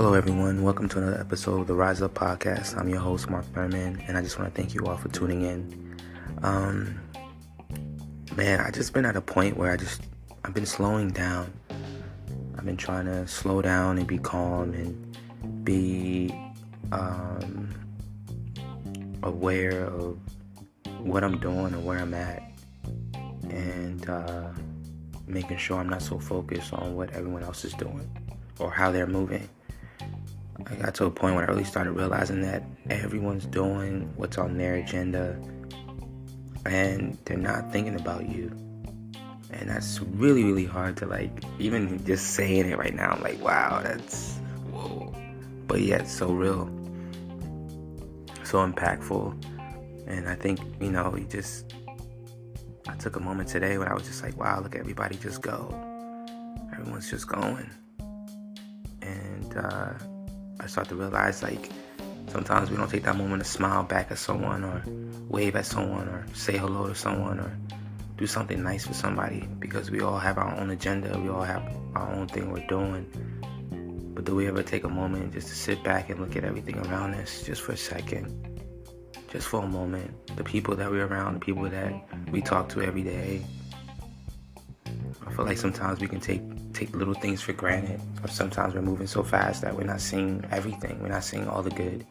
Hello, everyone. Welcome to another episode of the Rise Up Podcast. I'm your host, Mark Berman, and I just want to thank you all for tuning in. Um, man, I just been at a point where I just I've been slowing down. I've been trying to slow down and be calm and be um, aware of what I'm doing and where I'm at, and uh, making sure I'm not so focused on what everyone else is doing or how they're moving. I got to a point where I really started realizing that everyone's doing what's on their agenda and they're not thinking about you. And that's really, really hard to like, even just saying it right now, I'm like, wow, that's whoa. But yet, so real, so impactful. And I think, you know, you just, I took a moment today when I was just like, wow, look everybody just go. Everyone's just going. And, uh, start to realize like sometimes we don't take that moment to smile back at someone or wave at someone or say hello to someone or do something nice for somebody because we all have our own agenda, we all have our own thing we're doing. But do we ever take a moment just to sit back and look at everything around us just for a second? Just for a moment. The people that we're around, the people that we talk to every day. I feel like sometimes we can take take little things for granted, or sometimes we're moving so fast that we're not seeing everything. We're not seeing all the good.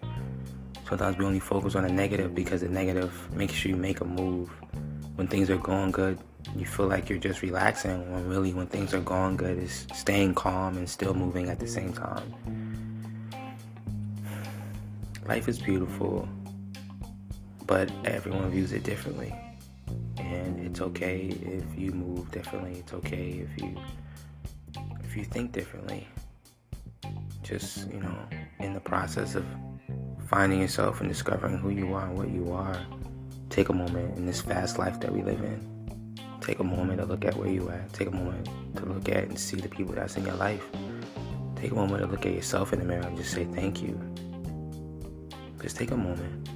Sometimes we only focus on the negative because the negative makes sure you make a move. When things are going good, you feel like you're just relaxing. When really, when things are going good, is staying calm and still moving at the same time. Life is beautiful, but everyone views it differently. And it's okay if you move differently. It's okay if you you think differently. Just, you know, in the process of finding yourself and discovering who you are and what you are, take a moment in this fast life that we live in. Take a moment to look at where you at. Take a moment to look at and see the people that's in your life. Take a moment to look at yourself in the mirror and just say thank you. Just take a moment.